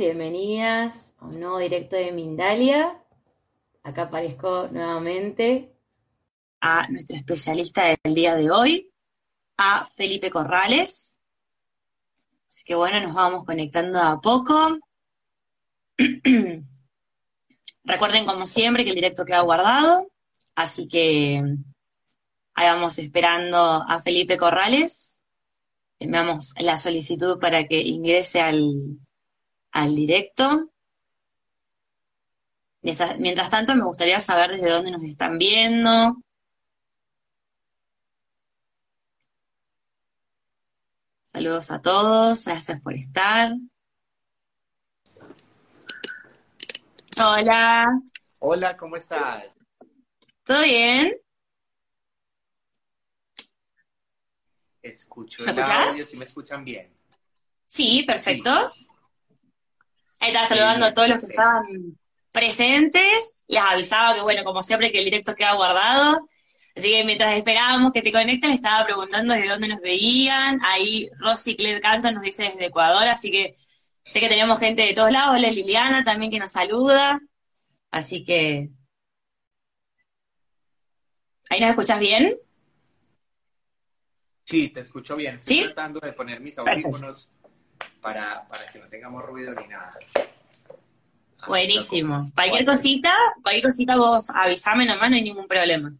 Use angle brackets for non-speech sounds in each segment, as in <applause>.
Bienvenidas a un nuevo directo de Mindalia. Acá aparezco nuevamente a nuestro especialista del día de hoy, a Felipe Corrales. Así que bueno, nos vamos conectando a poco. <clears throat> Recuerden como siempre que el directo queda guardado, así que ahí vamos esperando a Felipe Corrales. Enviamos la solicitud para que ingrese al, al directo. Mientras tanto, me gustaría saber desde dónde nos están viendo, Saludos a todos, gracias por estar. Hola. Hola, ¿cómo estás? ¿Todo bien? Escucho el audio, si me escuchan bien. Sí, perfecto. Ahí está saludando a todos los que estaban presentes. Les avisaba que, bueno, como siempre, que el directo queda guardado. Así que mientras esperábamos que te conectes, le estaba preguntando desde dónde nos veían. Ahí Rosy Claire Canton nos dice desde Ecuador, así que sé que tenemos gente de todos lados. Hola Liliana también que nos saluda. Así que. ¿Ahí nos escuchas bien? Sí, te escucho bien. Estoy tratando de poner mis audífonos para, que no tengamos ruido ni nada. Buenísimo. Cualquier cosita, cualquier cosita vos avisame nomás, no hay ningún problema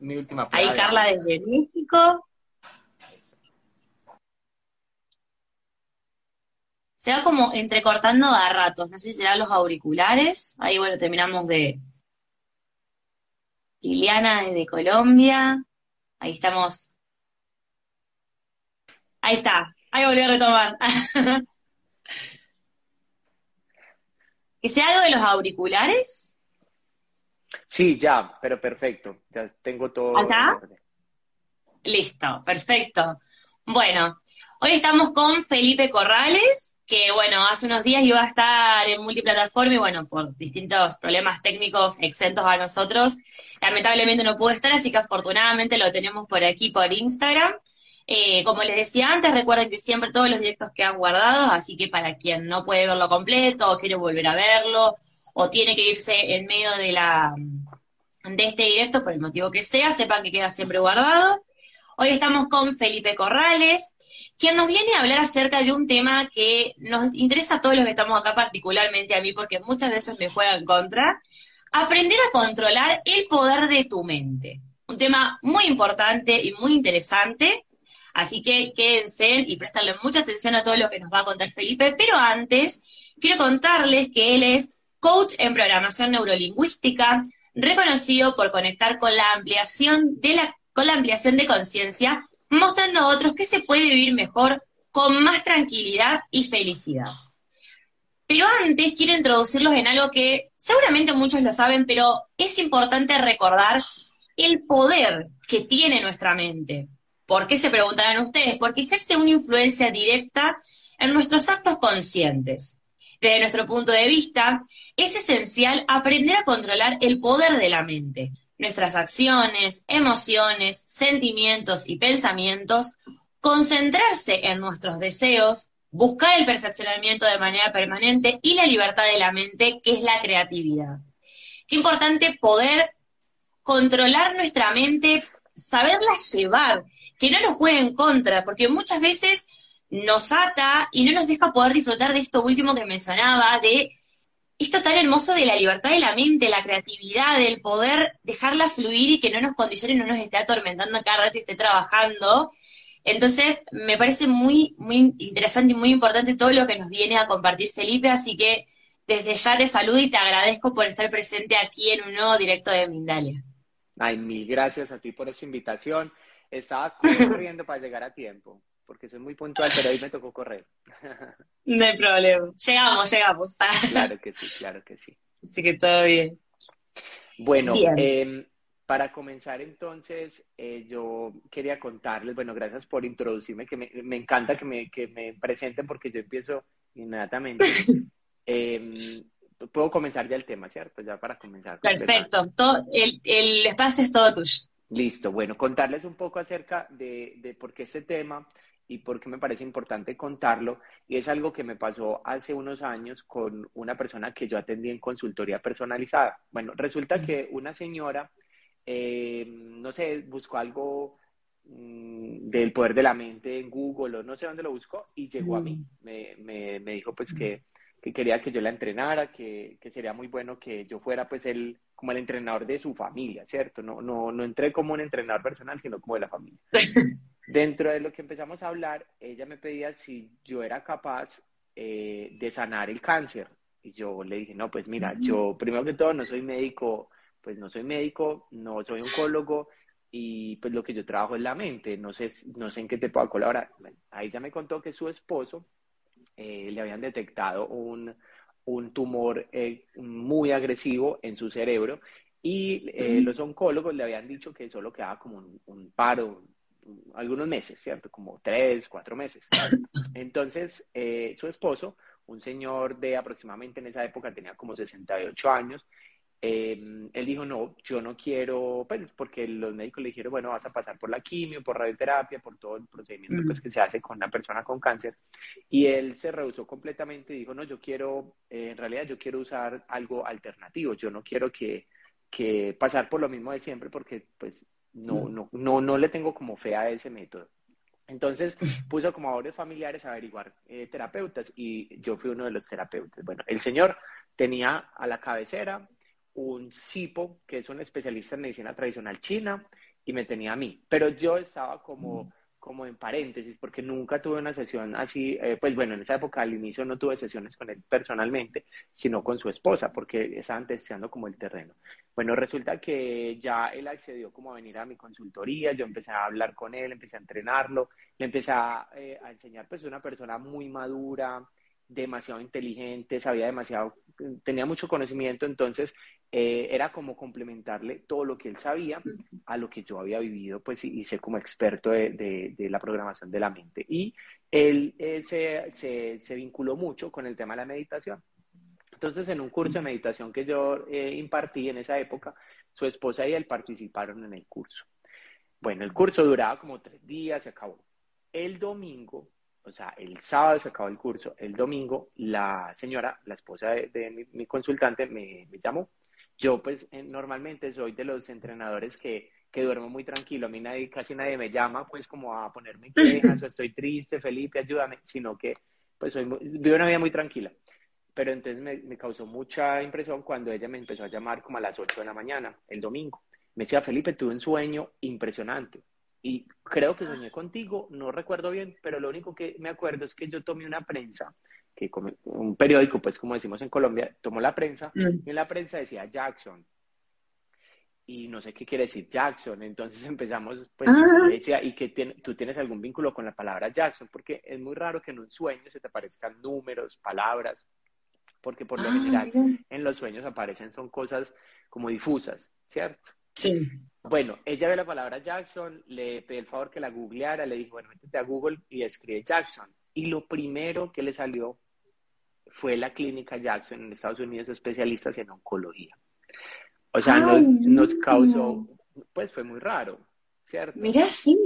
mi última Ahí Carla desde México. Se va como entrecortando a ratos. No sé si serán los auriculares. Ahí, bueno, terminamos de. Liliana desde Colombia. Ahí estamos. Ahí está. Ahí volví a retomar. <laughs> que sea algo de los auriculares. Sí, ya, pero perfecto. Ya tengo todo. ¿Acá? Listo, perfecto. Bueno, hoy estamos con Felipe Corrales, que bueno, hace unos días iba a estar en multiplataforma y bueno, por distintos problemas técnicos exentos a nosotros, lamentablemente no pudo estar, así que afortunadamente lo tenemos por aquí por Instagram. Eh, como les decía antes, recuerden que siempre todos los directos quedan guardados, así que para quien no puede verlo completo o quiere volver a verlo o tiene que irse en medio de la de este directo, por el motivo que sea, sepan que queda siempre guardado. Hoy estamos con Felipe Corrales, quien nos viene a hablar acerca de un tema que nos interesa a todos los que estamos acá, particularmente a mí, porque muchas veces me juega en contra. Aprender a controlar el poder de tu mente. Un tema muy importante y muy interesante. Así que quédense y prestenle mucha atención a todo lo que nos va a contar Felipe. Pero antes, quiero contarles que él es coach en programación neurolingüística, reconocido por conectar con la ampliación de la, con la ampliación de conciencia, mostrando a otros que se puede vivir mejor con más tranquilidad y felicidad. Pero antes quiero introducirlos en algo que seguramente muchos lo saben, pero es importante recordar el poder que tiene nuestra mente. ¿Por qué se preguntarán ustedes? Porque ejerce una influencia directa en nuestros actos conscientes. Desde nuestro punto de vista, es esencial aprender a controlar el poder de la mente. Nuestras acciones, emociones, sentimientos y pensamientos, concentrarse en nuestros deseos, buscar el perfeccionamiento de manera permanente y la libertad de la mente, que es la creatividad. Qué importante poder controlar nuestra mente, saberla llevar, que no nos juegue en contra, porque muchas veces nos ata y no nos deja poder disfrutar de esto último que mencionaba, de esto tan hermoso de la libertad de la mente, la creatividad, del poder dejarla fluir y que no nos condicione, no nos esté atormentando cada vez que esté trabajando. Entonces, me parece muy, muy interesante y muy importante todo lo que nos viene a compartir Felipe, así que desde ya te saludo y te agradezco por estar presente aquí en un nuevo directo de Mindalia. Ay, mil gracias a ti por esa invitación. Estaba corriendo para llegar a tiempo, porque soy muy puntual, pero hoy me tocó correr. <laughs> No hay problema. Llegamos, llegamos. Claro que sí, <laughs> claro que sí. Así que todo bien. Bueno, em, para comenzar entonces, eh, yo quería contarles, bueno, gracias por introducirme, que me, encanta que me, que me presenten porque yo empiezo inmediatamente. <laughs> Em, puedo comenzar ya el tema, ¿cierto? Ya para comenzar. Perfecto, todo, el, el, espacio es todo tuyo. Listo, bueno, contarles un poco acerca de, de por qué este tema y por qué me parece importante contarlo. Y es algo que me pasó hace unos años con una persona que yo atendí en consultoría personalizada. Bueno, resulta que una señora, eh, no sé, buscó algo mm, del poder de la mente en Google o no sé dónde lo buscó y llegó a mí. Mm. Me, me, me dijo pues que que quería que yo la entrenara, que, que, sería muy bueno que yo fuera pues el, como el entrenador de su familia, ¿cierto? No, no, no entré como un entrenador personal, sino como de la familia. Dentro de lo que empezamos a hablar, ella me pedía si yo era capaz eh, de sanar el cáncer. Y yo le dije, no, pues mira, yo primero que todo no soy médico, pues no soy médico, no soy oncólogo, y pues lo que yo trabajo es la mente, no sé, no sé en qué te puedo colaborar. ahí ya me contó que su esposo eh, le habían detectado un, un tumor eh, muy agresivo en su cerebro y eh, los oncólogos le habían dicho que solo quedaba como un, paro, algunos meses, ¿cierto? Como tres, cuatro meses. Entonces, su esposo, un señor de aproximadamente en esa época tenía como 68 años, Em, él dijo, no, yo no quiero, pues porque los médicos le dijeron, bueno, vas a pasar por la quimio, por radioterapia, por todo el procedimiento pues, que se hace con una persona con cáncer. Y él se rehusó completamente y dijo, no, yo quiero, eh, en realidad yo quiero usar algo alternativo, yo no quiero que, que pasar por lo mismo de siempre porque pues no, no, no, no le tengo como fe a ese método. Entonces puso como a varios familiares a averiguar eh, terapeutas y yo fui uno de los terapeutas. Bueno, el señor tenía a la cabecera un CIPO, que es un especialista en medicina tradicional china, y me tenía a mí. Pero yo estaba como, como en paréntesis, porque nunca tuve una sesión así, eh, pues bueno, en esa época al inicio no tuve sesiones con él personalmente, sino con su esposa, porque estaban testeando como el terreno. Bueno, resulta que ya él accedió como a venir a mi consultoría, yo empecé a hablar con él, empecé a entrenarlo, le empecé a, eh, a enseñar, pues una persona muy madura, demasiado inteligente, sabía demasiado, tenía mucho conocimiento, entonces eh, era como complementarle todo lo que él sabía a lo que yo había vivido, pues, y, ser como experto de, la programación de la mente. Y él, se, se, vinculó mucho con el tema de la meditación. Entonces, en un curso de meditación que yo eh, impartí en esa época, su esposa y él participaron en el curso. Bueno, el curso duraba como tres días, se acabó. El domingo o sea, el sábado se acabó el curso, el domingo la señora, la esposa de, mi, consultante, me, llamó. Yo pues normalmente soy de los entrenadores que, que duermo muy tranquilo, a mí nadie, casi nadie me llama pues como a ponerme quejas o estoy triste, Felipe, ayúdame, sino que pues soy vivo una vida muy tranquila. Pero entonces me, me causó mucha impresión cuando ella me empezó a llamar como a las 8 de la mañana, el domingo. Me decía, Felipe, tuve un sueño impresionante y creo que soñé contigo, no recuerdo bien, pero lo único que me acuerdo es que yo tomé una prensa, que un periódico, pues como decimos en Colombia, tomó la prensa mm. y en la prensa decía Jackson. Y no sé qué quiere decir Jackson, entonces <laughs> empezamos, pues, ah. decía, y que tú tienes algún vínculo con la palabra Jackson, porque es muy raro que en un sueño se te aparezcan números, palabras, porque por lo ah, general en los sueños aparecen son cosas como difusas, ¿cierto? Sí. Bueno, ella ve la palabra Jackson, le pedí el favor que la googleara, le dijo, bueno, métete a Google y escribe Jackson. Y lo primero que le salió fue la clínica Jackson en Estados Unidos, especialistas en oncología. O sea, nos, causó, pues fue muy raro, ¿cierto? Mira, sí.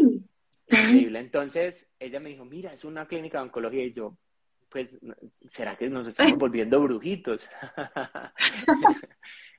Increíble. Entonces, ella me dijo, mira, es una clínica de oncología. Y yo, pues, ¿será que nos estamos volviendo brujitos? <laughs>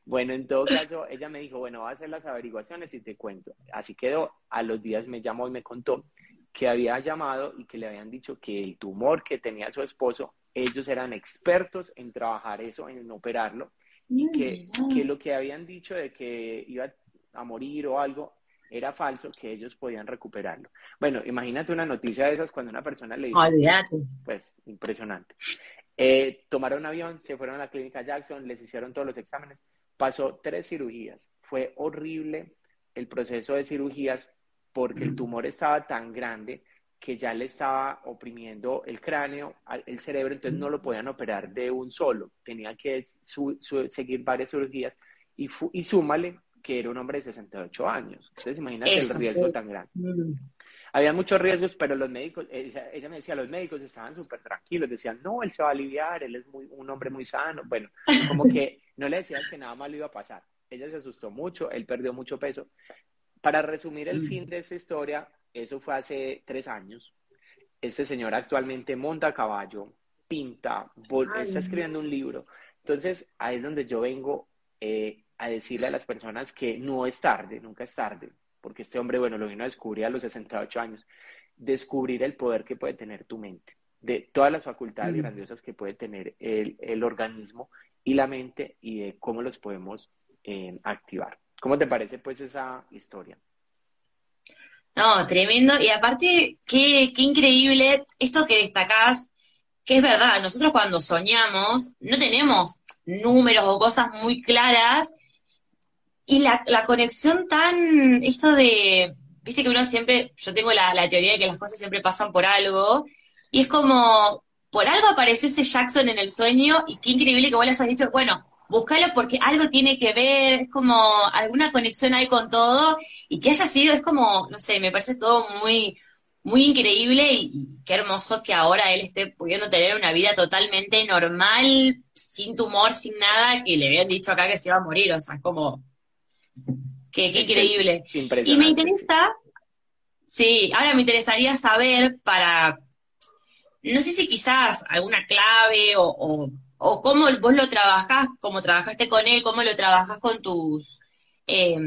Bueno, en todo caso, ella me dijo, bueno, va a hacer las averiguaciones y te cuento. Así quedó. A los días me llamó y me contó que había llamado y que le habían dicho que el tumor que tenía su esposo, ellos eran expertos en trabajar eso, en operarlo, y que, que lo que habían dicho de que iba a morir o algo, era falso, que ellos podían recuperarlo. Bueno, imagínate una noticia de esas cuando una persona le dice, Olvídate. pues impresionante. Eh, tomaron un avión, se fueron a la clínica Jackson, les hicieron todos los exámenes, pasó tres cirugías, fue horrible el proceso de cirugías porque el tumor estaba tan grande que ya le estaba oprimiendo el cráneo, el cerebro, entonces no lo podían operar de un solo, tenía que seguir varias cirugías y, y súmale que era un hombre de 68 años. Entonces imagínate el riesgo tan grande. Había muchos riesgos, pero los médicos, ella, me decía, los médicos estaban súper tranquilos, decían, no, él se va a aliviar, él es muy, un hombre muy sano. Bueno, como que no le decían que nada malo iba a pasar. Ella se asustó mucho, él perdió mucho peso. Para resumir el mm. fin de esta historia, eso fue hace tres años. Este señor actualmente monta a caballo, pinta, está escribiendo un libro. Entonces, ahí es donde yo vengo eh, a decirle a las personas que no es tarde, nunca es tarde, porque este hombre, bueno, lo vino a descubrir a los 68 años, descubrir el poder que puede tener tu mente, de todas las facultades mm. grandiosas que puede tener el, el, organismo y la mente y de cómo los podemos eh, activar. ¿Cómo te parece pues esa historia? No, tremendo. Y aparte, qué, qué increíble esto que destacás, que es verdad, nosotros cuando soñamos no tenemos números o cosas muy claras y la, la conexión tan, esto de, viste que uno siempre, yo tengo la, la teoría de que las cosas siempre pasan por algo, y es como, por algo apareció ese Jackson en el sueño, y qué increíble que vos le hayas dicho, bueno, búscalo porque algo tiene que ver, es como alguna conexión hay con todo, y que haya sido, es como, no sé, me parece todo muy, muy increíble y, qué hermoso que ahora él esté pudiendo tener una vida totalmente normal, sin tumor, sin nada, que le habían dicho acá que se iba a morir, o sea, como Qué, increíble. Y me interesa, sí, ahora me interesaría saber para, no sé si quizás alguna clave o, o, cómo vos lo trabajás, cómo trabajaste con él, cómo lo trabajás con tus, eh,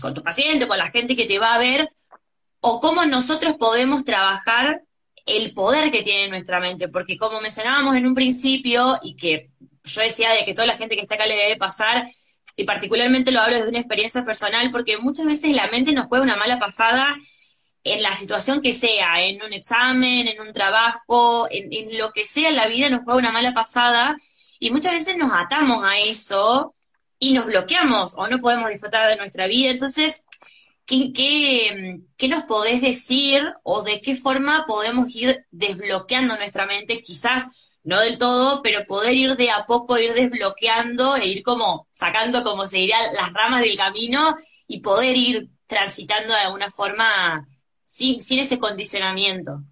con tu paciente, con la gente que te va a ver, o cómo nosotros podemos trabajar el poder que tiene nuestra mente, porque como mencionábamos en un principio, y que yo decía de que toda la gente que está acá le debe pasar, y particularmente lo hablo desde una experiencia personal, porque muchas veces la mente nos juega una mala pasada en la situación que sea, en un examen, en un trabajo, en, lo que sea la vida nos juega una mala pasada y muchas veces nos atamos a eso y nos bloqueamos o no podemos disfrutar de nuestra vida. Entonces, ¿qué, qué, qué nos podés decir o de qué forma podemos ir desbloqueando nuestra mente? Quizás no del todo, pero poder ir de a poco, ir desbloqueando e ir como sacando, como se diría, las ramas del camino y poder ir transitando de alguna forma sin, sin ese condicionamiento.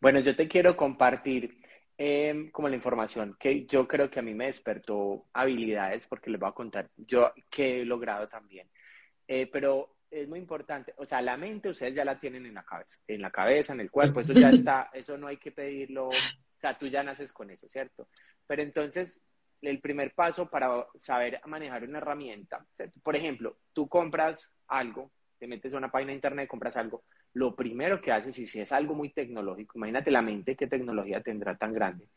Bueno, yo te quiero compartir em, como la información que yo creo que a mí me despertó habilidades, porque les voy a contar yo que he logrado también. Eh, pero es muy importante, o sea, la mente ustedes ya la tienen en la cabeza, en la cabeza, en el cuerpo, eso ya <laughs> está, eso no hay que pedirlo o sea, tú ya naces con eso, ¿cierto? Pero entonces, el primer paso para saber manejar una herramienta, por ejemplo, tú compras algo, te metes a una página de internet, compras algo, lo primero que haces, y si es algo muy tecnológico, imagínate la mente, qué tecnología tendrá tan grande.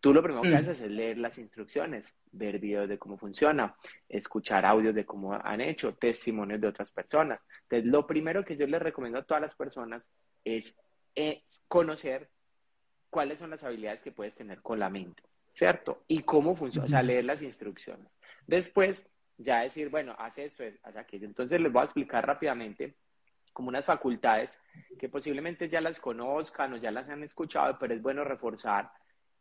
Tú lo primero que mm. haces es leer las instrucciones, ver videos de cómo funciona, escuchar audios de cómo han hecho, testimonios de otras personas. Entonces, lo primero que yo les recomiendo a todas las personas es eh, conocer cuáles son las habilidades que puedes tener con la mente, ¿cierto? Y cómo funciona, o sea, leer las instrucciones. Después, ya decir, bueno, haz esto, haz aquello. Entonces les voy a explicar rápidamente como unas facultades que posiblemente ya las conozcan o ya las han escuchado, pero es bueno reforzar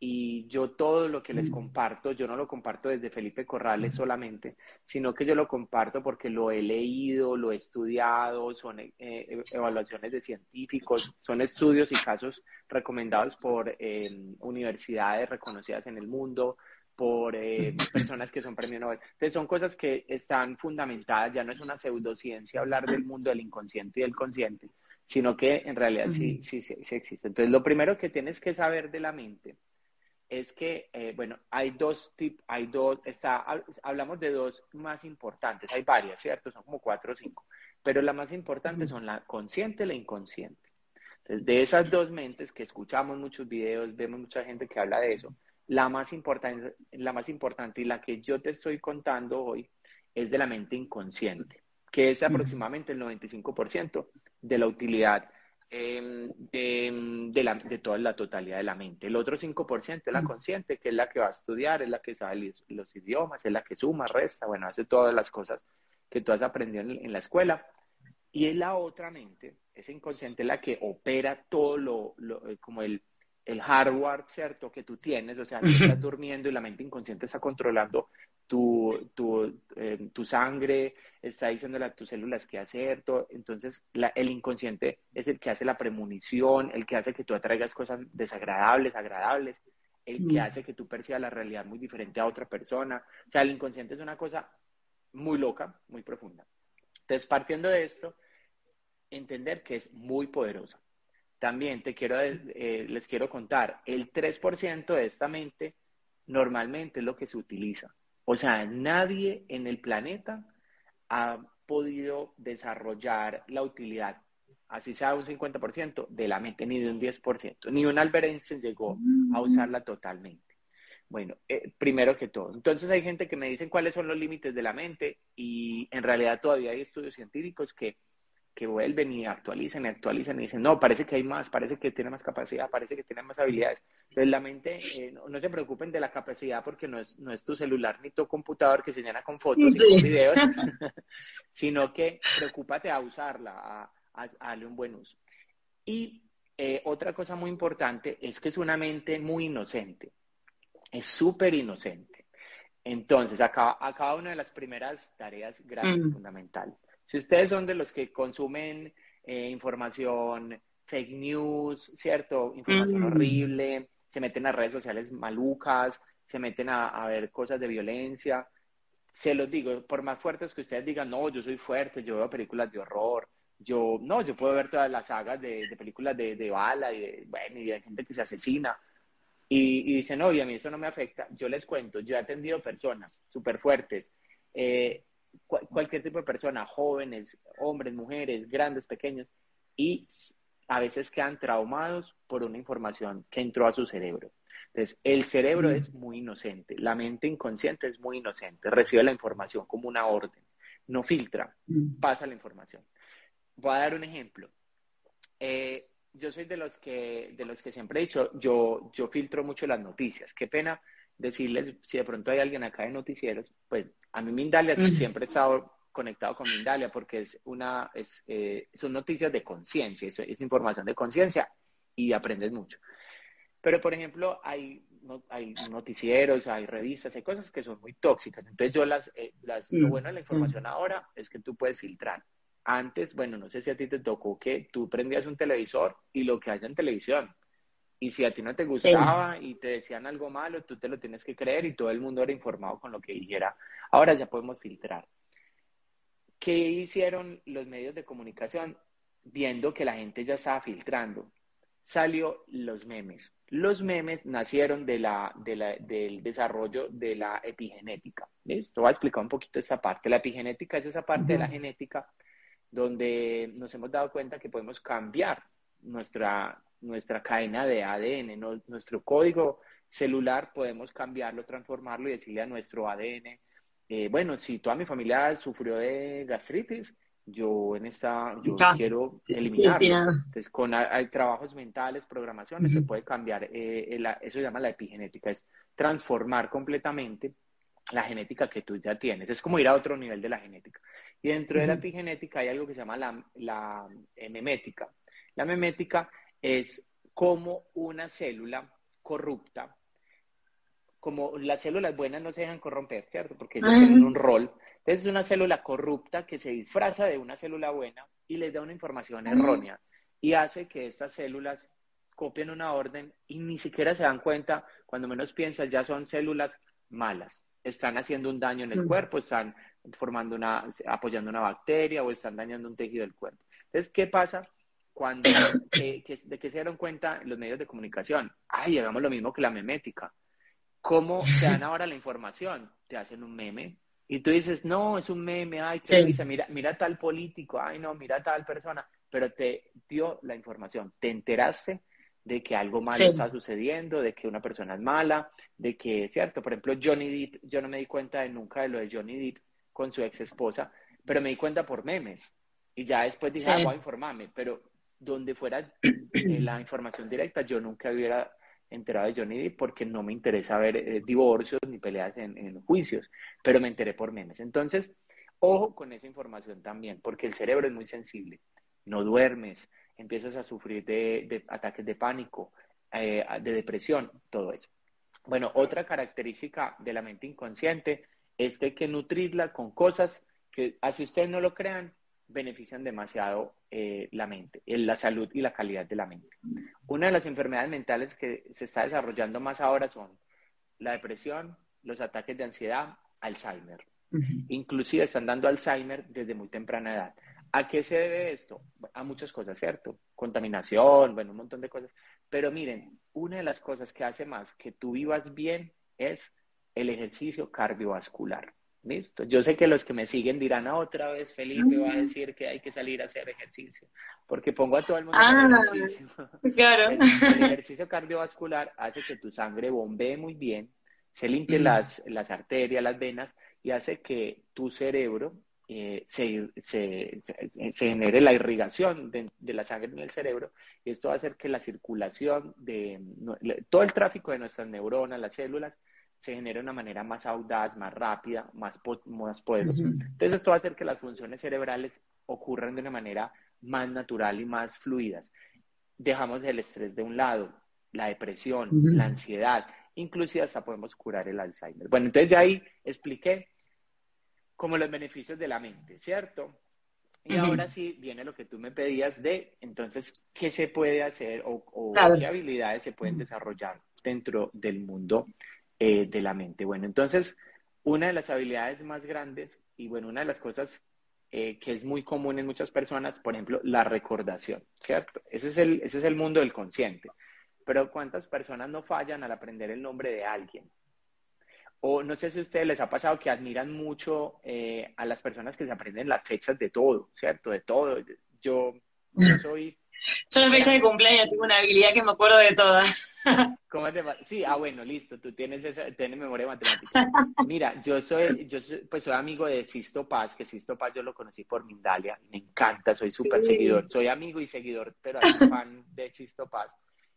y yo todo lo que les mm. comparto, yo no lo comparto desde Felipe Corrales solamente, sino que yo lo comparto porque lo he leído, lo he estudiado, son eh, eh, evaluaciones de científicos, son estudios y casos recomendados por em, universidades reconocidas en el mundo, por eh, personas que son premio Nobel. Entonces son cosas que están fundamentadas, ya no es una pseudociencia hablar del mundo del inconsciente y del consciente, sino que en realidad sí, sí, sí, sí existe. Entonces lo primero que tienes que saber de la mente es que, eh, bueno, hay dos tipos, hay dos, está, hablamos de dos más importantes, hay varias, ¿cierto? Son como cuatro o cinco, pero la más importante son la consciente y la inconsciente. Entonces, de esas dos mentes que escuchamos muchos videos, vemos mucha gente que habla de eso, la más importante, la más importante y la que yo te estoy contando hoy es de la mente inconsciente. que es aproximadamente el 95% de la utilidad em, de, la, de, toda la totalidad de la mente. El otro 5% es la consciente, que es la que va a estudiar, es la que sabe los, idiomas, es la que suma, resta, bueno, hace todas las cosas que tú has aprendido en, la escuela. Y es la otra mente, esa inconsciente, la que opera todo lo, lo eh, como el, el hardware, ¿cierto? Que tú tienes, o sea, tú estás <laughs> durmiendo y la mente inconsciente está controlando tu, tu, eh, tu sangre, está diciéndole a tus células qué hacer. Todo. Entonces, el inconsciente es el que hace la premonición, el que hace que tú atraigas cosas desagradables, agradables, el que mm. hace que tú percibas la realidad muy diferente a otra persona. O sea, el inconsciente es una cosa muy loca, muy profunda. Entonces, partiendo de esto, entender que es muy poderosa. También te quiero, eh, les quiero contar, el 3% de esta mente normalmente es lo que se utiliza. O sea, nadie en el planeta ha podido desarrollar la utilidad, así sea un 50% de la mente, ni de un 10%, ni un Albert Einstein llegó a usarla totalmente. Bueno, eh, primero que todo. Entonces hay gente que me dicen cuáles son los límites de la mente y en realidad todavía hay estudios científicos que que vuelven y actualizan y actualizan y dicen, no, parece que hay más, parece que tiene más capacidad, parece que tiene más habilidades. Entonces la mente, eh, no, se preocupen de la capacidad porque no es, no es tu celular ni tu computador que se llena con fotos y con videos, <laughs> <laughs> sino que preocúpate a usarla, a, darle un buen uso. Y eh, otra cosa muy importante es que es una mente muy inocente, es súper inocente. Entonces, acá, acá una de las primeras tareas grandes, mm. fundamentales si ustedes son de los que consumen eh, información, fake news, ¿cierto? Información mm. horrible, se meten a redes sociales malucas, se meten a, ver cosas de violencia, se los digo, por más fuertes que ustedes digan, no, yo soy fuerte, yo veo películas de horror, yo, no, yo puedo ver todas las sagas de, películas de, de, bala y de, bueno, y de gente que se asesina. Y, y dicen, no, y a mí eso no me afecta. Yo les cuento, yo he atendido personas súper fuertes, eh, cualquier tipo de persona, jóvenes, hombres, mujeres, grandes, pequeños, y a veces quedan traumados por una información que entró a su cerebro. Entonces, el cerebro mm. es muy inocente, la mente inconsciente es muy inocente, recibe la información como una orden, no filtra, mm. pasa la información. Voy a dar un ejemplo. Eh, yo soy de los que de los que siempre he dicho, yo, yo filtro mucho las noticias. Qué pena decirles, si de pronto hay alguien acá de noticieros, pues a mí Mindalia siempre he estado conectado con Mindalia porque es una, es, eh, son noticias de conciencia, es, información de conciencia y aprendes mucho. Pero, por ejemplo, hay, hay noticieros, hay revistas, hay cosas que son muy tóxicas. Entonces, yo las, eh, las lo bueno de la información ahora es que tú puedes filtrar. Antes, bueno, no sé si a ti te tocó que tú prendías un televisor y lo que haya en televisión y si a ti no te gustaba y te decían algo malo, tú te lo tienes que creer y todo el mundo era informado con lo que dijera. Ahora ya podemos filtrar. ¿Qué hicieron los medios de comunicación viendo que la gente ya estaba filtrando? Salió los memes. Los memes nacieron de la, del desarrollo de la epigenética. ¿Listo? Voy a explicar un poquito esa parte. La epigenética es esa parte de la genética donde nos hemos dado cuenta que podemos cambiar nuestra, nuestra cadena de ADN, nuestro código celular, podemos cambiarlo, transformarlo y decirle a nuestro ADN, eh, bueno, si toda mi familia sufrió de gastritis, yo en esta, yo quiero eliminarlo. Entonces, con hay, trabajos mentales, programaciones, se puede cambiar, eh, eso se llama la epigenética, es transformar completamente la genética que tú ya tienes. Es como ir a otro nivel de la genética. Y dentro de la epigenética hay algo que se llama la, la memética. La memética es como una célula corrupta, como las células buenas no se dejan corromper, ¿cierto? Porque ellas tienen un rol. Entonces es una célula corrupta que se disfraza de una célula buena y les da una información errónea y hace que estas células copien una orden y ni siquiera se dan cuenta, cuando menos piensas, ya son células malas. Están haciendo un daño en el cuerpo, están formando una, apoyando una bacteria o están dañando un tejido del cuerpo. Entonces, ¿qué pasa? Cuando, <coughs> de que se dieron cuenta los medios de comunicación, ay, hagamos lo mismo que la memética. ¿Cómo te dan <laughs> ahora la información? Te hacen un meme y tú dices, no, es un meme, ay, qué dice, mira, mira tal político, ay, no, mira tal persona, pero te dio la información, te enteraste de que algo malo está sucediendo, de que una persona es mala, de que, cierto, por ejemplo, Johnny Depp, yo no me di cuenta de nunca de lo de Johnny Depp con su ex esposa, pero me di cuenta por memes. Y ya después dije, ah, voy a informarme, pero donde fuera <clears throat> eh, la información directa, yo nunca hubiera enterado de Johnny Depp porque no me interesa ver eh, divorcios ni peleas en, juicios, pero me enteré por memes. Entonces, ojo con esa información también, porque el cerebro es muy sensible. No duermes, empiezas a sufrir de, ataques de pánico, eh, de depresión, todo eso. Bueno, otra característica de la mente inconsciente es que hay que nutrirla con cosas que, así ustedes no lo crean, benefician demasiado eh, la mente, la salud y la calidad de la mente. Una de las enfermedades mentales que se está desarrollando más ahora son la depresión, los ataques de ansiedad, Alzheimer. Inclusive están dando Alzheimer desde muy temprana edad. ¿A qué se debe esto? A muchas cosas, ¿cierto? Contaminación, bueno, un montón de cosas. Pero miren, una de las cosas que hace más que tú vivas bien es el ejercicio cardiovascular. Listo. Yo sé que los que me siguen dirán, ah, otra vez Felipe va a decir que hay que salir a hacer ejercicio, porque pongo a todo el mundo ah, ejercicio. <laughs> Claro. El, ejercicio cardiovascular hace que tu sangre bombee muy bien, se limpie mm. las, las arterias, las venas, y hace que tu cerebro eh, se, se, se, genere la irrigación de, de, la sangre en el cerebro, y esto va a hacer que la circulación de todo el tráfico de nuestras neuronas, las células, se genera de una manera más audaz, más rápida, más, más poderosa. Entonces esto va a hacer que las funciones cerebrales ocurran de una manera más natural y más fluidas. Dejamos el estrés de un lado, la depresión, la ansiedad, inclusive hasta podemos curar el Alzheimer. Bueno, entonces ya ahí expliqué como los beneficios de la mente, ¿cierto? Y ahora sí viene lo que tú me pedías de, entonces, ¿qué se puede hacer o, qué habilidades se pueden desarrollar dentro del mundo eh, de la mente. Bueno, entonces, una de las habilidades más grandes y bueno, una de las cosas eh, que es muy común en muchas personas, por ejemplo, la recordación, ¿cierto? Ese es, el, ese es el mundo del consciente. Pero ¿cuántas personas no fallan al aprender el nombre de alguien? O no sé si a ustedes les ha pasado que admiran mucho eh, a las personas que se aprenden las fechas de todo, ¿cierto? De todo. Yo, yo <laughs> soy yo en fecha de cumpleaños tengo una habilidad que me acuerdo de todas. <laughs> ¿Cómo te Sí, ah, bueno, listo, tú tienes esa, tienes memoria matemática. Mira, yo soy, yo soy, pues soy amigo de Sisto Paz, que Sisto Paz yo lo conocí por Mindalia, me encanta, soy súper seguidor, soy amigo y seguidor, pero soy fan de Sisto Paz.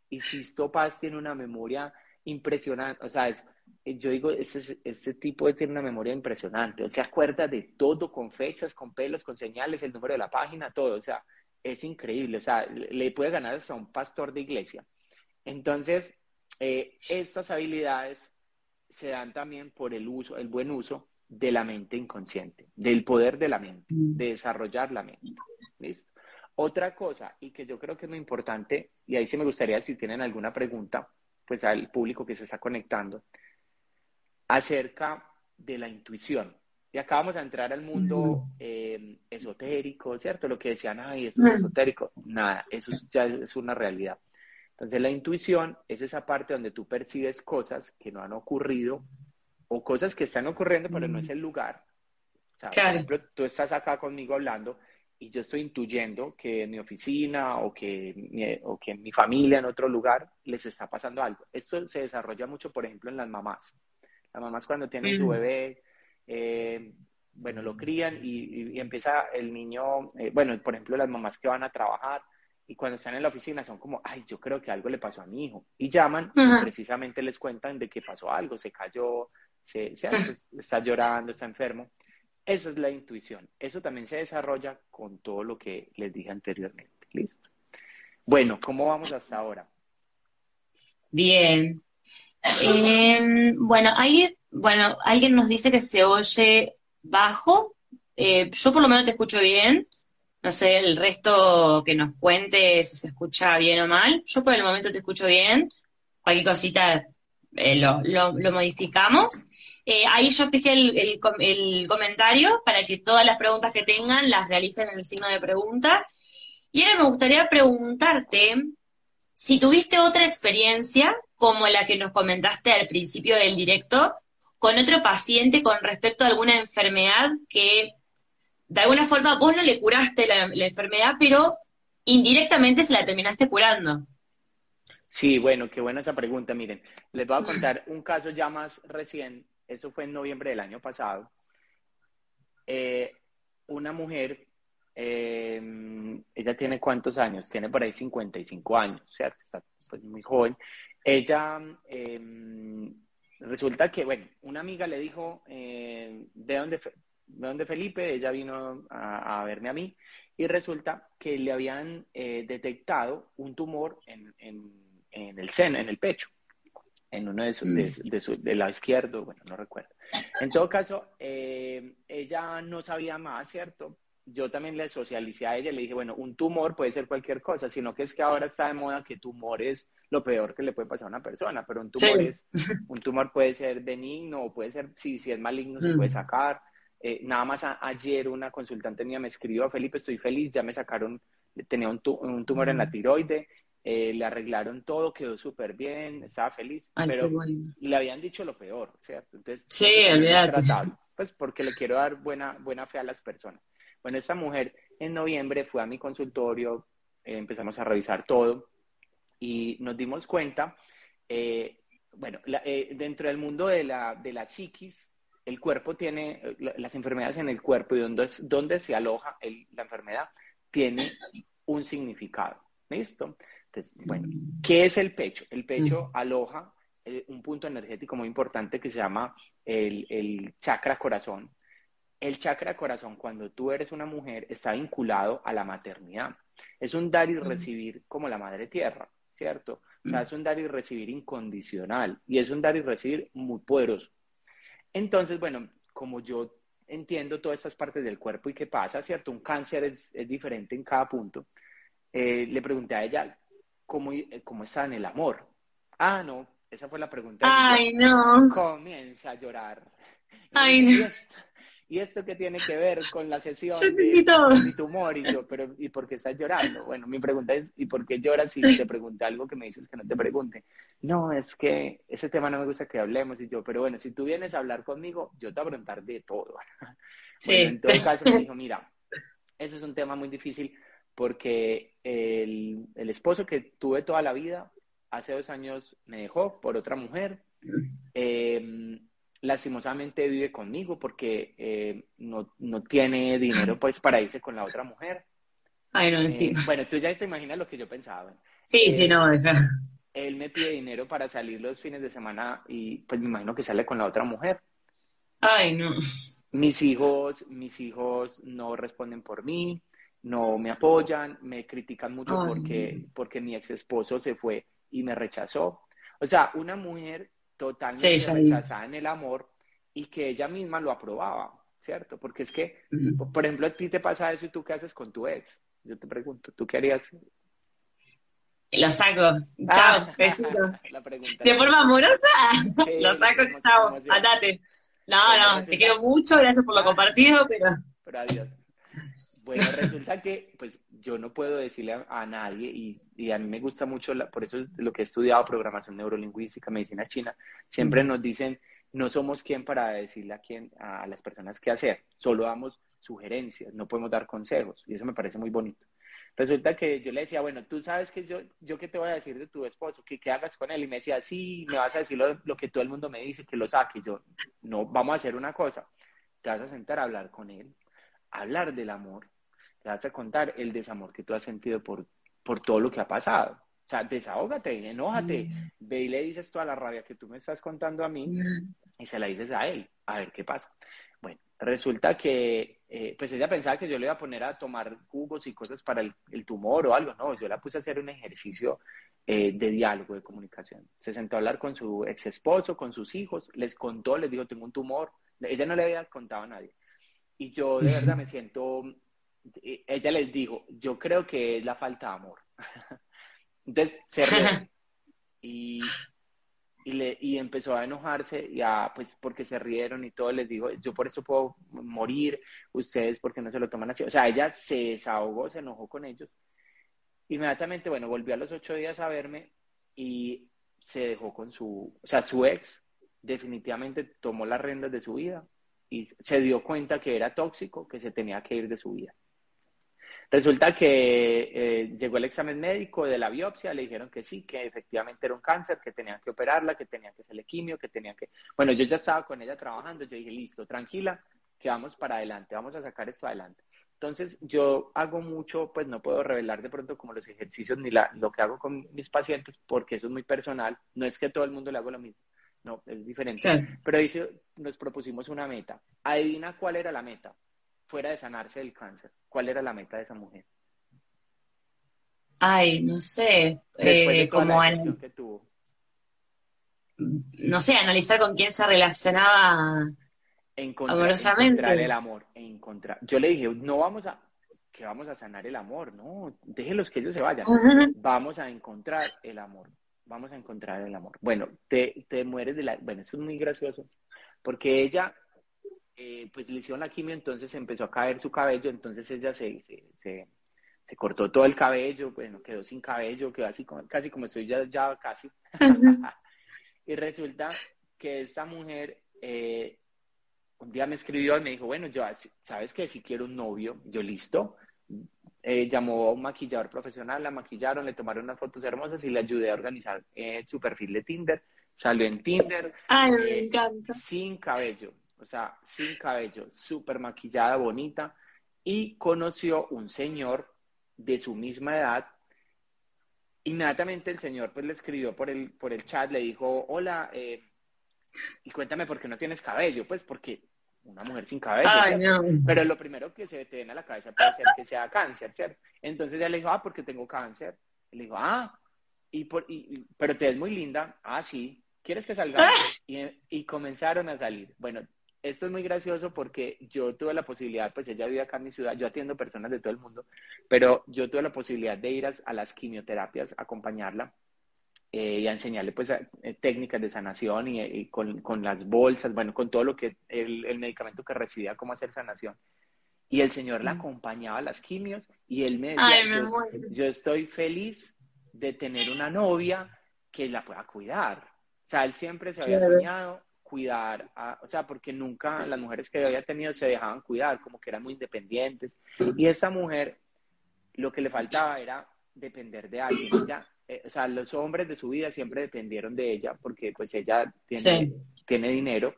Y Sisto Paz tiene una memoria impresionante, o sea, es, yo digo, este, este tipo tiene una memoria impresionante, se acuerda de todo, con fechas, con pelos, con señales, el número de la página, todo, o sea, es increíble, o sea, le puede ganar hasta un pastor de iglesia. Entonces, eh, estas habilidades se dan también por el uso, el buen uso de la mente inconsciente, del poder de la mente, mm. de desarrollar la mente. ¿Listo? Otra cosa, y que yo creo que es muy importante, y ahí sí me gustaría si tienen alguna pregunta, pues al público que se está conectando, acerca de la intuición. Y acá vamos a entrar al mundo eh, esotérico, ¿cierto? Lo que decían, ay, eso es esotérico. Nada, eso ya es una realidad. Entonces la intuición es esa parte donde tú percibes cosas que no han ocurrido o cosas que están ocurriendo, pero no es el lugar. O sea, por ejemplo, tú estás acá conmigo hablando y yo estoy intuyendo que en mi oficina o que, o que en mi familia en otro lugar les está pasando algo. Esto se desarrolla mucho, por ejemplo, en las mamás. Las mamás cuando tienen su bebé, eh, bueno, lo crían y, empieza el niño, eh, bueno, por ejemplo, las mamás que van a trabajar y cuando están en la oficina son como, ay, yo creo que algo le pasó a mi hijo. Y llaman y precisamente les cuentan de que pasó algo, se cayó, se, está llorando, está enfermo. Esa es la intuición. Eso también se desarrolla con todo lo que les dije anteriormente. Listo. Bueno, ¿cómo vamos hasta ahora? Bien. Eh, bueno, hay bueno, alguien nos dice que se oye bajo. Eh, yo por lo menos te escucho bien. No sé, el resto que nos cuente si se escucha bien o mal. Yo por el momento te escucho bien. Cualquier cosita eh, lo, lo, modificamos. Eh, ahí yo fijé el, el, comentario para que todas las preguntas que tengan las realicen en el signo de pregunta. Y ahora me gustaría preguntarte si tuviste otra experiencia como la que nos comentaste al principio del directo, con otro paciente con respecto a alguna enfermedad que de alguna forma vos no le curaste la, enfermedad, pero indirectamente se la terminaste curando. Sí, bueno, qué buena esa pregunta. Miren, les voy a contar un caso ya más recién. Eso fue en noviembre del año pasado. Eh, una mujer, eh, ella tiene cuántos años? Tiene por ahí 55 años, ¿cierto? Está pues, muy joven. Ella, eh, resulta que, bueno, una amiga le dijo, ¿de, dónde, ¿de dónde Felipe? Ella vino a, verme a mí y resulta que le habían detectado un tumor en, en, el seno, en el pecho en uno de, su, de, mm. su, de, lado izquierdo, bueno, no recuerdo. En todo caso, eh, ella no sabía más, ¿cierto? Yo también le socialicé a ella, le dije, bueno, un tumor puede ser cualquier cosa, sino que es que ahora está de moda que tumor es lo peor que le puede pasar a una persona, pero un tumor, es, un tumor puede ser benigno o puede ser, si, si es maligno, se puede mm. sacar. Eh, nada más ayer una consultante mía me escribió, Felipe, estoy feliz, ya me sacaron, tenía un, un tumor en la mm. tiroide, eh, le arreglaron todo, quedó súper bien, estaba feliz, pero le habían dicho lo peor, ¿cierto? Entonces, sí, olvídate. Pues porque le quiero dar buena, buena fe a las personas. Bueno, esta mujer en noviembre fue a mi consultorio, eh, empezamos a revisar todo y nos dimos cuenta, eh, bueno, dentro del mundo de la, de la psiquis, el cuerpo tiene, las enfermedades en el cuerpo y donde, donde se aloja la enfermedad, tiene un significado. ¿Listo? bueno, ¿qué es el pecho? El pecho aloja eh, un punto energético muy importante que se llama el, chakra corazón. El chakra corazón, cuando tú eres una mujer, está vinculado a la maternidad. Es un dar y recibir como la madre tierra, ¿cierto? O sea, es un dar y recibir incondicional y es un dar y recibir muy poderoso. Entonces, bueno, como yo entiendo todas estas partes del cuerpo y qué pasa, ¿cierto? Un cáncer es, diferente en cada punto. Eh, le pregunté a ella, cómo, cómo está en el amor. Ah, no, esa fue la pregunta. Ay, no. Comienza a llorar. Ay, no. ¿Y esto qué tiene que ver con la sesión de, mi tumor? Y yo, pero ¿y por qué estás llorando? Bueno, mi pregunta es, ¿y por qué lloras si te pregunté algo que me dices que no te pregunte? No, es que ese tema no me gusta que hablemos. Y yo, pero bueno, si tú vienes a hablar conmigo, yo te voy a preguntar de todo. <laughs> Sí. en todo caso me dijo, mira, <laughs> eso es un tema muy difícil porque el, esposo que tuve toda la vida, hace dos años me dejó por otra mujer. Em, lastimosamente vive conmigo porque eh, no, tiene dinero <laughs> pues para irse con la otra mujer. Ay, no, sí. Eh, bueno, tú ya te imaginas lo que yo pensaba. Sí, sí, no, deja. Él me pide dinero para salir los fines de semana y pues me imagino que sale con la otra mujer. Ay, no. Mis hijos, mis hijos no responden por mí no me apoyan, me critican mucho porque, porque mi ex esposo se fue y me rechazó. O sea, una mujer totalmente rechazada en el amor y que ella misma lo aprobaba, ¿cierto? Porque es que, por ejemplo, a ti te pasa eso y tú qué haces con tu ex. Yo te pregunto, ¿tú qué harías? Lo saco. Chao, <laughs> De forma amorosa, <laughs> lo saco, chao, andate. No, no, te quiero mucho, gracias por lo compartido, pero... Pero adiós. Bueno, resulta que pues yo no puedo decirle a, nadie y, a mí me gusta mucho, por eso es lo que he estudiado, programación neurolingüística, medicina china, siempre nos dicen, no somos quien para decirle a, quién, a las personas qué hacer, solo damos sugerencias, no podemos dar consejos y eso me parece muy bonito. Resulta que yo le decía, bueno, tú sabes que yo, yo qué te voy a decir de tu esposo, que qué hagas con él. Y me decía, sí, me vas a decir lo, lo que todo el mundo me dice, que lo saque. Y yo, no, vamos a hacer una cosa, te vas a sentar a hablar con él, hablar del amor, te vas a contar el desamor que tú has sentido por, por todo lo que ha pasado. O sea, desahógate, enójate, mm. ve y le dices toda la rabia que tú me estás contando a mí mm. y se la dices a él, a ver qué pasa. Bueno, resulta que, eh, pues ella pensaba que yo le iba a poner a tomar jugos y cosas para el, tumor o algo, no, yo la puse a hacer un ejercicio eh, de diálogo, de comunicación. Se sentó a hablar con su ex esposo, con sus hijos, les contó, les dijo, tengo un tumor. Ella no le había contado a nadie. Y yo de verdad me siento ella les dijo, yo creo que es la falta de amor. <laughs> Entonces se rió <laughs> y, y, le, y empezó a enojarse, ya, pues porque se rieron y todo, les dijo, yo por eso puedo morir, ustedes porque no se lo toman así. O sea, ella se desahogó, se enojó con ellos. Inmediatamente, bueno, volvió a los ocho días a verme y se dejó con su, o sea, su ex definitivamente tomó las riendas de su vida y se dio cuenta que era tóxico, que se tenía que ir de su vida. Resulta que eh, llegó el examen médico de la biopsia, le dijeron que sí, que efectivamente era un cáncer, que tenían que operarla, que tenían que hacerle quimio, que tenían que... Bueno, yo ya estaba con ella trabajando, yo dije, listo, tranquila, que vamos para adelante, vamos a sacar esto adelante. Entonces, yo hago mucho, pues no puedo revelar de pronto como los ejercicios ni la, lo que hago con mis pacientes, porque eso es muy personal. No es que todo el mundo le haga lo mismo, no, es diferente. Pero dice, nos propusimos una meta. Adivina cuál era la meta, fuera de sanarse del cáncer. ¿Cuál era la meta de esa mujer? Ay, no sé. Eh, como que tuvo. No sé, analizar con quién se relacionaba encontrar, amorosamente. Encontrar el amor. Encontrar. Yo le dije, no vamos a, que vamos a sanar el amor, no, déjenlos que ellos se vayan. Vamos a encontrar el amor. Vamos a encontrar el amor. Bueno, te, te mueres de la. Bueno, eso es muy gracioso. Porque ella, eh, pues le hicieron la quimio, entonces empezó a caer su cabello, entonces ella se, se se cortó todo el cabello, bueno, quedó sin cabello, quedó así como, casi como estoy ya, ya casi. <laughs> y resulta que esta mujer eh, un día me escribió y me dijo, bueno, yo, ¿sabes que Si quiero un novio, yo listo. Eh, llamó a un maquillador profesional, la maquillaron, le tomaron unas fotos hermosas y le ayudé a organizar eh, su perfil de Tinder. Salió en Tinder. Ay, me encanta. Sin cabello, o sea, sin cabello, súper maquillada, bonita. Y conoció un señor de su misma edad, inmediatamente el señor pues le escribió por el, por el chat, le dijo, hola, eh, y cuéntame por qué no tienes cabello, pues porque una mujer sin cabello, pero lo primero que se te viene a la cabeza puede ser que sea cáncer, ¿cierto? Entonces ella le dijo, ah, porque tengo cáncer. le dijo, ah, y por, y, pero te ves muy linda, ah, sí, ¿quieres que salgamos? Y, y comenzaron a salir. Bueno, esto es muy gracioso porque yo tuve la posibilidad, pues ella vive acá en mi ciudad, yo atiendo personas de todo el mundo, pero yo tuve la posibilidad de ir a, las quimioterapias, a acompañarla eh, y a enseñarle pues eh, técnicas de sanación y, con, las bolsas, bueno, con todo lo que el, medicamento que recibía, cómo hacer sanación. Y el señor la mm. acompañaba a las quimios y él me decía, yo, estoy feliz de tener una novia que la pueda cuidar. O sea, él siempre se había soñado cuidar, o sea, porque nunca las mujeres que había tenido se dejaban cuidar, como que eran muy independientes. Y esta mujer, lo que le faltaba era depender de alguien. Ella, eh, o sea, los hombres de su vida siempre dependieron de ella, porque pues ella tiene, tiene dinero,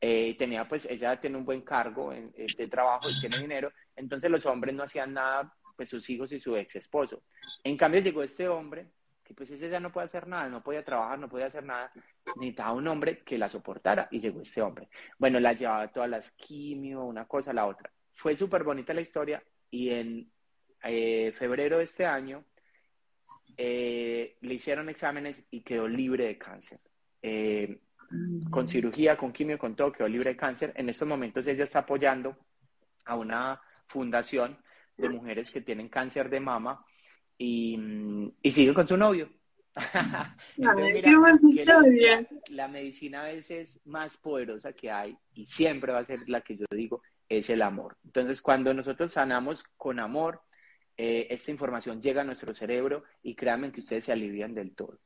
eh, tenía pues, ella tiene un buen cargo en, de trabajo y tiene dinero, entonces los hombres no hacían nada, pues sus hijos y su ex esposo. En cambio llegó este hombre y pues ella no puede hacer nada, no podía trabajar, no podía hacer nada, necesitaba un hombre que la soportara y llegó ese hombre. Bueno, la llevaba todas las quimio, una cosa, la otra. Fue súper bonita la historia y en eh, febrero de este año eh, le hicieron exámenes y quedó libre de cáncer. Eh, con cirugía, con quimio, con todo, quedó libre de cáncer. En estos momentos ella está apoyando a una fundación de mujeres que tienen cáncer de mama y, y sigue con su novio. <laughs> la, medicina a veces más poderosa que hay y siempre va a ser la que yo digo es el amor. Entonces, cuando nosotros sanamos con amor, eh, esta información llega a nuestro cerebro y créanme que ustedes se alivian del todo.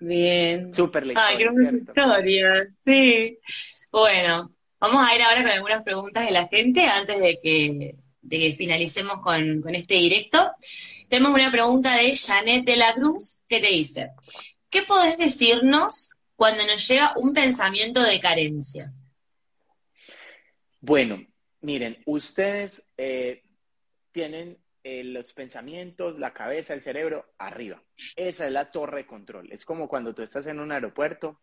Bien. Súper Ay, qué historia, sí. Bueno, vamos a ir ahora con algunas preguntas de la gente antes de que de que finalicemos con, este directo. Tenemos una pregunta de Janet de la Cruz que te dice, ¿qué podés decirnos cuando nos llega un pensamiento de carencia? Bueno, miren, ustedes eh, tienen eh, los pensamientos, la cabeza, el cerebro arriba. Esa es la torre de control. Es como cuando tú estás en un aeropuerto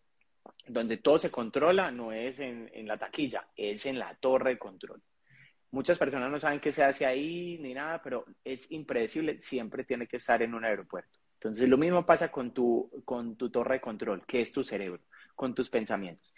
donde todo se controla, no es en, la taquilla, es en la torre de control. Muchas personas no saben qué se hace ahí ni nada, pero es impredecible, siempre tiene que estar en un aeropuerto. Entonces, lo mismo pasa con tu, con tu torre de control, que es tu cerebro, con tus pensamientos.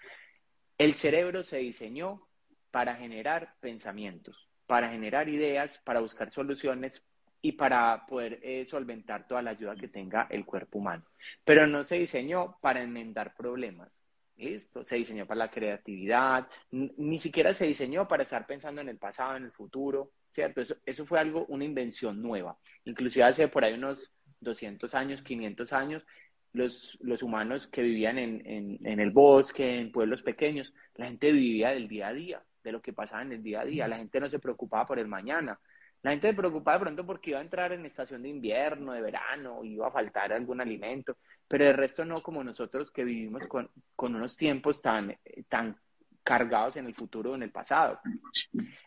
El cerebro se diseñó para generar pensamientos, para generar ideas, para buscar soluciones y para poder eh, solventar toda la ayuda que tenga el cuerpo humano. Pero no se diseñó para enmendar problemas. Listo, se diseñó para la creatividad, ni siquiera se diseñó para estar pensando en el pasado, en el futuro, ¿cierto? Eso, fue algo, una invención nueva. Inclusive hace por ahí unos 200 años, 500 años, los, los humanos que vivían en, en, en, el bosque, en pueblos pequeños, la gente vivía del día a día, de lo que pasaba en el día a día. La gente no se preocupaba por el mañana. La gente se preocupaba de pronto porque iba a entrar en estación de invierno, de verano, iba a faltar algún alimento pero el resto no como nosotros que vivimos con, unos tiempos tan, tan cargados en el futuro o en el pasado.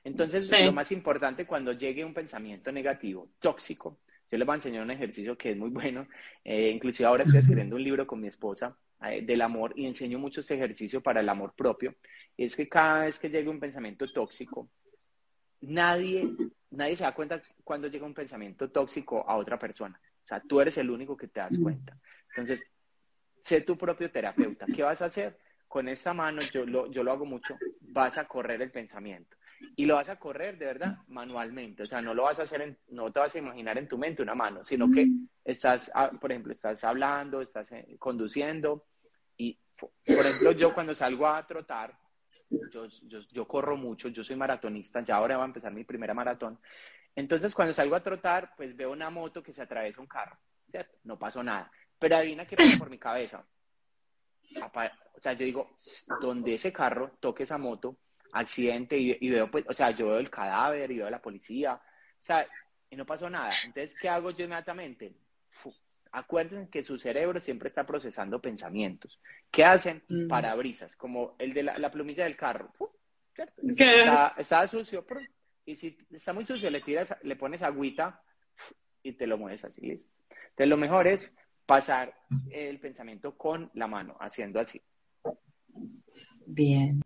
Entonces, lo más importante cuando llegue un pensamiento negativo, tóxico, yo les voy a enseñar un ejercicio que es muy bueno. Eh, inclusive ahora estoy escribiendo un libro con mi esposa eh, del amor y enseño mucho este ejercicio para el amor propio. Es que cada vez que llegue un pensamiento tóxico, nadie, nadie se da cuenta cuando llega un pensamiento tóxico a otra persona. O sea, tú eres el único que te das cuenta. Entonces, sé tu propio terapeuta. ¿Qué vas a hacer? Con esta mano, yo lo, yo lo hago mucho, vas a correr el pensamiento. Y lo vas a correr de verdad manualmente. O sea, no lo vas a hacer, en, no te vas a imaginar en tu mente una mano, sino que estás, ah, por ejemplo, estás hablando, estás eh, conduciendo. Y, por ejemplo, yo cuando salgo a trotar, yo, yo, yo, corro mucho, yo soy maratonista, ya ahora va a empezar mi primera maratón. Entonces, cuando salgo a trotar, pues veo una moto que se atraviesa un carro, ¿cierto? No pasó nada. Pero adivina qué pasa por mi cabeza. O sea, yo digo, donde ese carro toque esa moto, accidente, y, veo, pues, o sea, yo veo el cadáver y veo a la policía, o sea, y no pasó nada. Entonces, ¿qué hago yo inmediatamente? Acuérdense que su cerebro siempre está procesando pensamientos. ¿Qué hacen? Mm. Parabrisas, como el de la, plumilla del carro. Está, sucio, y si está muy sucio, le tiras, le pones agüita y te lo mueves así, listo. Entonces, lo mejor es pasar el pensamiento con la mano, haciendo así. Bien.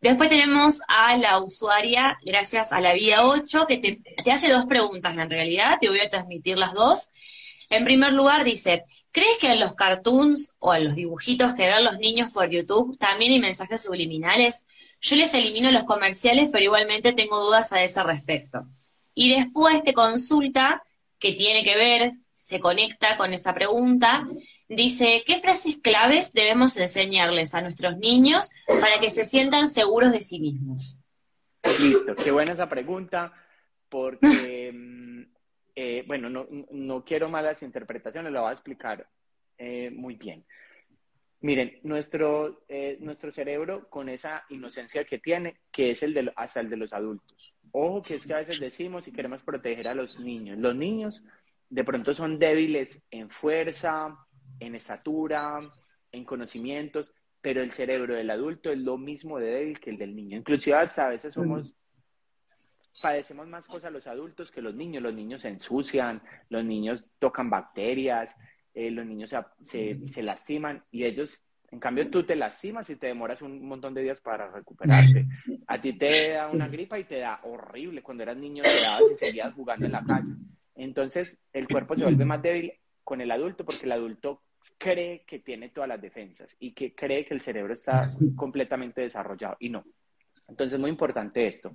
Después tenemos a la usuaria, gracias a la vida 8, que te, te hace dos preguntas en realidad, te voy a transmitir las dos. En primer lugar, dice, ¿crees que en los cartoons o en los dibujitos que ven los niños por YouTube también hay mensajes subliminales? Yo les elimino los comerciales, pero igualmente tengo dudas a ese respecto. Y después te consulta, que tiene que ver, se conecta con esa pregunta, dice, ¿qué frases claves debemos enseñarles a nuestros niños para que se sientan seguros de sí mismos? Listo, qué buena esa pregunta, porque Eh, bueno, no, no, quiero malas interpretaciones, lo voy a explicar eh, muy bien. Miren, nuestro, eh, nuestro cerebro con esa inocencia que tiene, que es el de, hasta el de los adultos. Ojo que es que a veces decimos y queremos proteger a los niños. Los niños de pronto son débiles en fuerza, en estatura, en conocimientos, pero el cerebro del adulto es lo mismo de débil que el del niño. Inclusive hasta a veces somos padecemos más cosas los adultos que los niños. Los niños se ensucian, los niños tocan bacterias, eh, los niños se, se, lastiman y ellos, en cambio, tú te lastimas y te demoras un montón de días para recuperarte. A ti te da una gripa y te da horrible. Cuando eras niño te dabas y seguías jugando en la calle. Entonces, el cuerpo se vuelve más débil con el adulto porque el adulto cree que tiene todas las defensas y que cree que el cerebro está completamente desarrollado y no. Entonces, muy importante esto.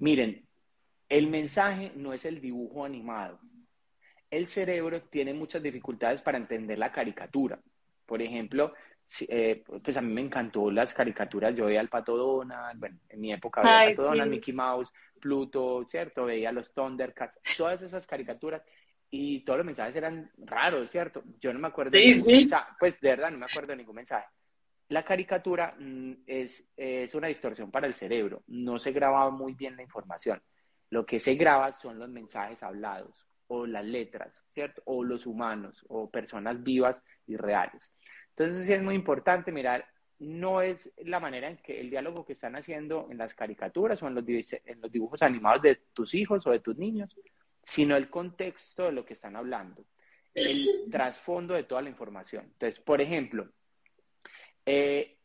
Miren, el mensaje no es el dibujo animado. El cerebro tiene muchas dificultades para entender la caricatura. Por ejemplo, eh, pues a mí me encantó las caricaturas. Yo veía al Pato Donald, bueno, en mi época veía al Pato Donald, Mickey Mouse, Pluto, ¿cierto? Veía los Thundercats, todas esas caricaturas y todos los mensajes eran raros, ¿cierto? Yo no me acuerdo de ningún mensaje, pues de verdad no me acuerdo de ningún mensaje. La caricatura mm, es, es una distorsión para el cerebro, no se grababa muy bien la información. Lo que se graba son los mensajes hablados o las letras, ¿cierto? O los humanos o personas vivas y reales. Entonces sí es muy importante mirar, no es la manera en que el diálogo que están haciendo en las caricaturas o en los, en los dibujos animados de tus hijos o de tus niños, sino el contexto de lo que están hablando, el trasfondo de toda la información. Entonces, por ejemplo, eh,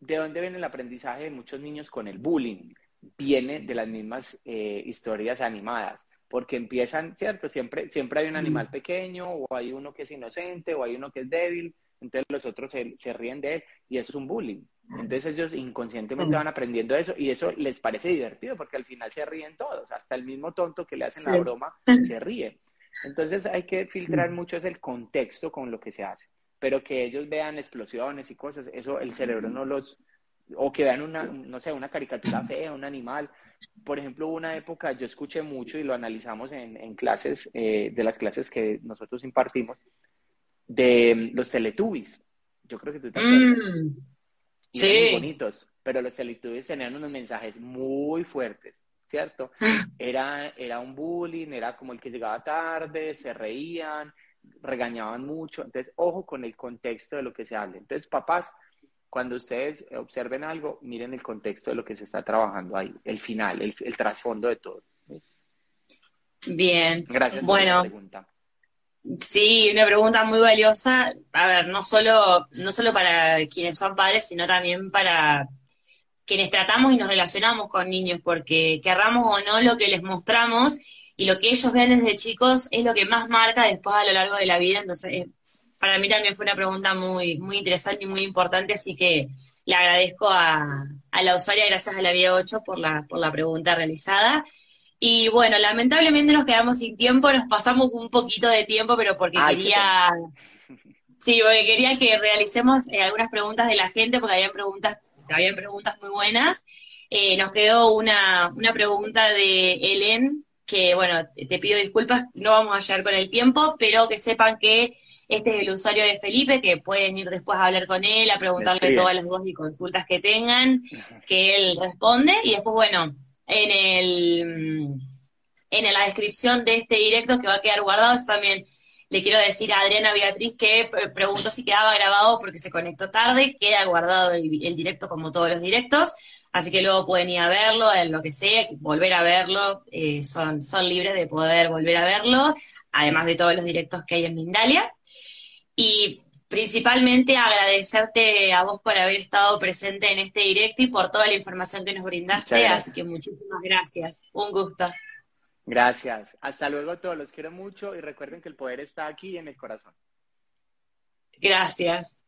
¿de dónde viene el aprendizaje de muchos niños con el bullying? viene de las mismas eh, historias animadas, porque empiezan, ¿cierto? Siempre, siempre hay un animal pequeño, o hay uno que es inocente, o hay uno que es débil, entonces los otros se, se ríen de él, y eso es un bullying. Entonces ellos inconscientemente van aprendiendo eso, y eso les parece divertido, porque al final se ríen todos, hasta el mismo tonto que le hacen la broma <laughs> se ríe. Entonces hay que filtrar mucho es el contexto con lo que se hace, pero que ellos vean explosiones y cosas, eso el cerebro no los, o que vean una, no sé, una caricatura fea, un animal. Por ejemplo, una época yo escuché mucho y lo analizamos en, en clases, eh, de las clases que nosotros impartimos, de los Teletubbies. Yo creo que tú te acuerdas. Mm, sí. Muy bonitos, pero los Teletubbies tenían unos mensajes muy fuertes, ¿cierto? Era, era un bullying, era como el que llegaba tarde, se reían, regañaban mucho. Entonces, ojo con el contexto de lo que se habla. Entonces, papás, cuando ustedes observen algo, miren el contexto de lo que se está trabajando ahí, el final, el, trasfondo de todo. Bien. Gracias bueno, por la pregunta. Sí, una pregunta muy valiosa. A ver, no solo, no solo para quienes son padres, sino también para quienes tratamos y nos relacionamos con niños, porque querramos o no lo que les mostramos y lo que ellos ven desde chicos es lo que más marca después a lo largo de la vida. Entonces, para mí también fue una pregunta muy, muy interesante y muy importante, así que le agradezco a, la usuaria, gracias a la Vida 8, por la, por la pregunta realizada. Y bueno, lamentablemente nos quedamos sin tiempo, nos pasamos un poquito de tiempo, pero porque quería... Sí, porque quería que realicemos eh, algunas preguntas de la gente, porque habían preguntas, habían preguntas muy buenas. Eh, nos quedó una, una pregunta de Helen, que bueno, te pido disculpas, no vamos a llegar con el tiempo, pero que sepan que este es el usuario de Felipe, que pueden ir después a hablar con él, a preguntarle todas las dudas y consultas que tengan, que él responde. Y después, bueno, en el en la descripción de este directo que va a quedar guardado, también le quiero decir a Adriana Beatriz que preguntó si quedaba grabado porque se conectó tarde, queda guardado el, directo como todos los directos, así que luego pueden ir a verlo, en lo que sea, volver a verlo, eh, son, son libres de poder volver a verlo, además de todos los directos que hay en Mindalia. Y principalmente agradecerte a vos por haber estado presente en este directo y por toda la información que nos brindaste, así que muchísimas gracias, un gusto. Gracias, hasta luego todos, los quiero mucho y recuerden que el poder está aquí en el corazón. Gracias.